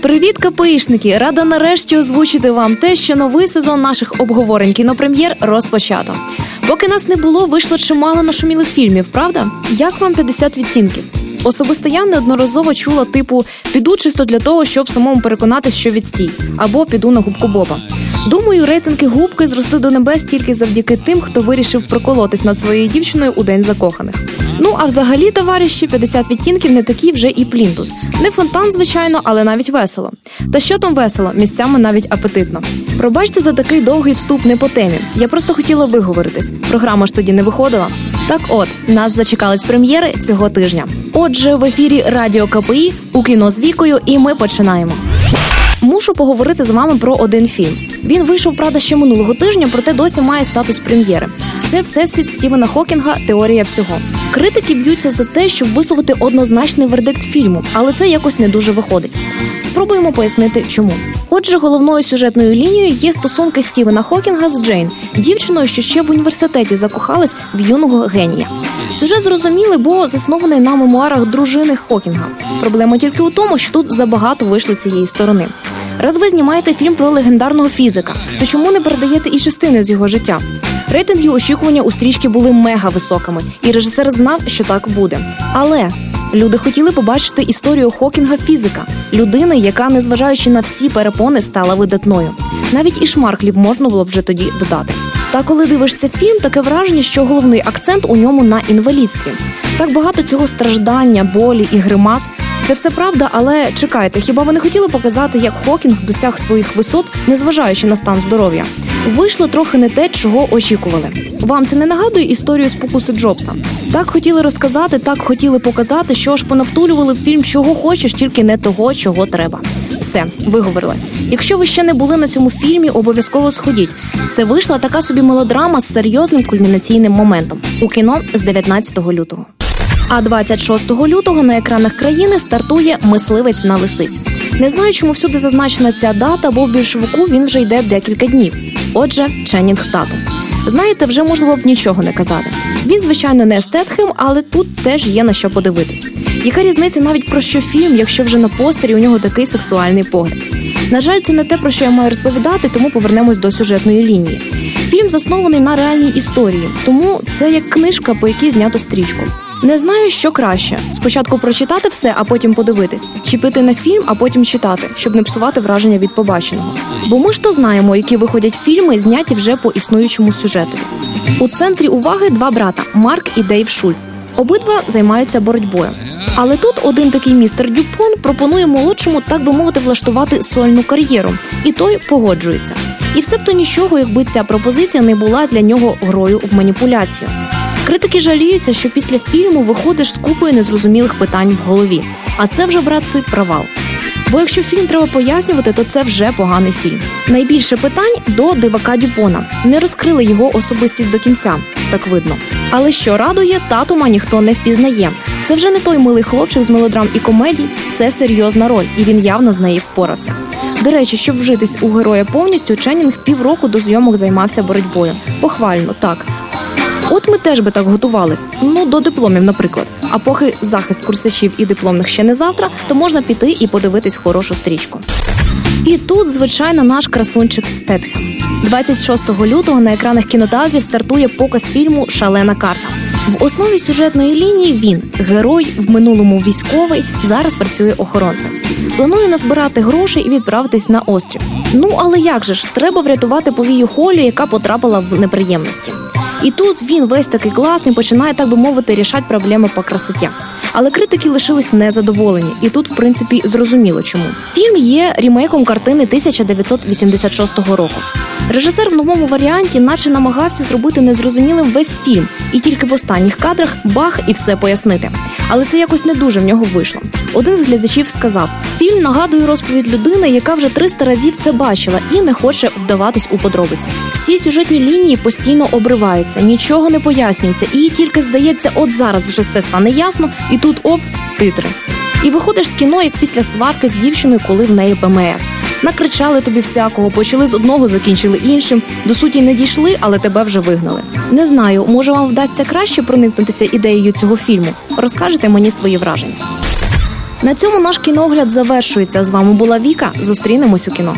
Привіт, КПІшники! Рада нарешті озвучити вам те, що новий сезон наших обговорень кінопрем'єр розпочато. Поки нас не було, вийшло чимало нашумілих фільмів, правда? Як вам 50 відтінків? Особисто я неодноразово чула типу піду чисто для того, щоб самому переконатись, що відстій, або піду на губку Боба. Думаю, рейтинги губки зросли до небес тільки завдяки тим, хто вирішив проколотись над своєю дівчиною у день закоханих. Ну а взагалі, товариші, 50 відтінків не такі вже і плінтус. Не фонтан, звичайно, але навіть весело. Та що там весело, місцями навіть апетитно. Пробачте за такий довгий вступ не по темі. Я просто хотіла виговоритись. Програма ж тоді не виходила. Так, от нас зачекались прем'єри цього тижня. Отже, в ефірі Радіо КПІ у кіно з вікою, і ми починаємо. Мушу поговорити з вами про один фільм. Він вийшов, правда, ще минулого тижня, проте досі має статус прем'єри. Це всесвіт Стівена Хокінга Теорія всього. Критики б'ються за те, щоб висловити однозначний вердикт фільму, але це якось не дуже виходить. Спробуємо пояснити, чому. Отже, головною сюжетною лінією є стосунки Стівена Хокінга з Джейн, дівчиною, що ще в університеті закохалась в юного генія. Сюжет зрозумілий, бо заснований на мемуарах дружини Хокінга. Проблема тільки у тому, що тут забагато вийшло цієї сторони. Раз ви знімаєте фільм про легендарного фізика, то чому не передаєте і частини з його життя? Рейтинги очікування у стрічки були мега високими, і режисер знав, що так буде. Але люди хотіли побачити історію Хокінга фізика, людини, яка, незважаючи на всі перепони, стала видатною. Навіть і шмарклів можна було вже тоді додати. Та коли дивишся фільм, таке враження, що головний акцент у ньому на інвалідстві. Так багато цього страждання, болі і гримас. Це все правда, але чекайте, хіба ви не хотіли показати, як Хокінг досяг своїх висот, незважаючи на стан здоров'я? Вийшло трохи не те, чого очікували. Вам це не нагадує історію спокуси Джобса? Так хотіли розказати, так хотіли показати, що ж понавтулювали в фільм, чого хочеш, тільки не того, чого треба. Все, виговорилась. Якщо ви ще не були на цьому фільмі, обов'язково сходіть. Це вийшла така собі мелодрама з серйозним кульмінаційним моментом у кіно з 19 лютого. А 26 лютого на екранах країни стартує мисливець на лисиць. Не знаю, чому всюди зазначена ця дата, бо в більшовику він вже йде декілька днів. Отже, Ченнінг тату. Знаєте, вже можливо б нічого не казати. Він, звичайно, не естетхим, але тут теж є на що подивитись. Яка різниця навіть про що фільм, якщо вже на постері у нього такий сексуальний погляд? На жаль, це не те, про що я маю розповідати, тому повернемось до сюжетної лінії. Фільм заснований на реальній історії, тому це як книжка, по якій знято стрічку. Не знаю, що краще: спочатку прочитати все, а потім подивитись, чи піти на фільм, а потім читати, щоб не псувати враження від побаченого. Бо ми ж то знаємо, які виходять фільми, зняті вже по існуючому сюжету. У центрі уваги два брата Марк і Дейв Шульц. Обидва займаються боротьбою. Але тут один такий містер Дюпон пропонує молодшому, так би мовити, влаштувати сольну кар'єру, і той погоджується. І все б то нічого, якби ця пропозиція не була для нього грою в маніпуляцію. Критики жаліються, що після фільму виходиш з купою незрозумілих питань в голові. А це вже братці провал. Бо якщо фільм треба пояснювати, то це вже поганий фільм. Найбільше питань до дивака Дюпона не розкрили його особистість до кінця, так видно. Але що радує, татума ніхто не впізнає. Це вже не той милий хлопчик з мелодрам і комедій, це серйозна роль, і він явно з неї впорався. До речі, щоб вжитись у героя повністю, Ченнінг півроку до зйомок займався боротьбою. Похвально, так. От ми теж би так готувались. Ну до дипломів, наприклад. А поки захист курсачів і дипломних ще не завтра, то можна піти і подивитись хорошу стрічку. І тут, звичайно, наш красунчик Стетхем. 26 лютого на екранах кінотеатрів стартує показ фільму Шалена карта. В основі сюжетної лінії він герой, в минулому військовий, зараз працює охоронцем. Планує назбирати гроші і відправитись на острів. Ну але як же ж, треба врятувати повію Холі, яка потрапила в неприємності. І тут він весь такий класний, починає, так би мовити, рішати проблеми по красоті. Але критики лишились незадоволені, і тут, в принципі, зрозуміло чому. Фільм є рімейком картини 1986 року. Режисер в новому варіанті, наче намагався зробити незрозумілим весь фільм, і тільки в останніх кадрах бах і все пояснити. Але це якось не дуже в нього вийшло. Один з глядачів сказав: фільм нагадує розповідь людини, яка вже 300 разів це бачила і не хоче вдаватись у подробиці. Всі сюжетні лінії постійно обриваються, нічого не пояснюється, і тільки здається, от зараз вже все стане ясно, і тут оп, титри. І виходиш з кіно, як після сварки з дівчиною, коли в неї ПМС. Накричали тобі всякого, почали з одного, закінчили іншим. До суті не дійшли, але тебе вже вигнали. Не знаю, може вам вдасться краще проникнутися ідеєю цього фільму. Розкажете мені свої враження. На цьому наш кіногляд завершується. З вами була Віка. Зустрінемось у кіно.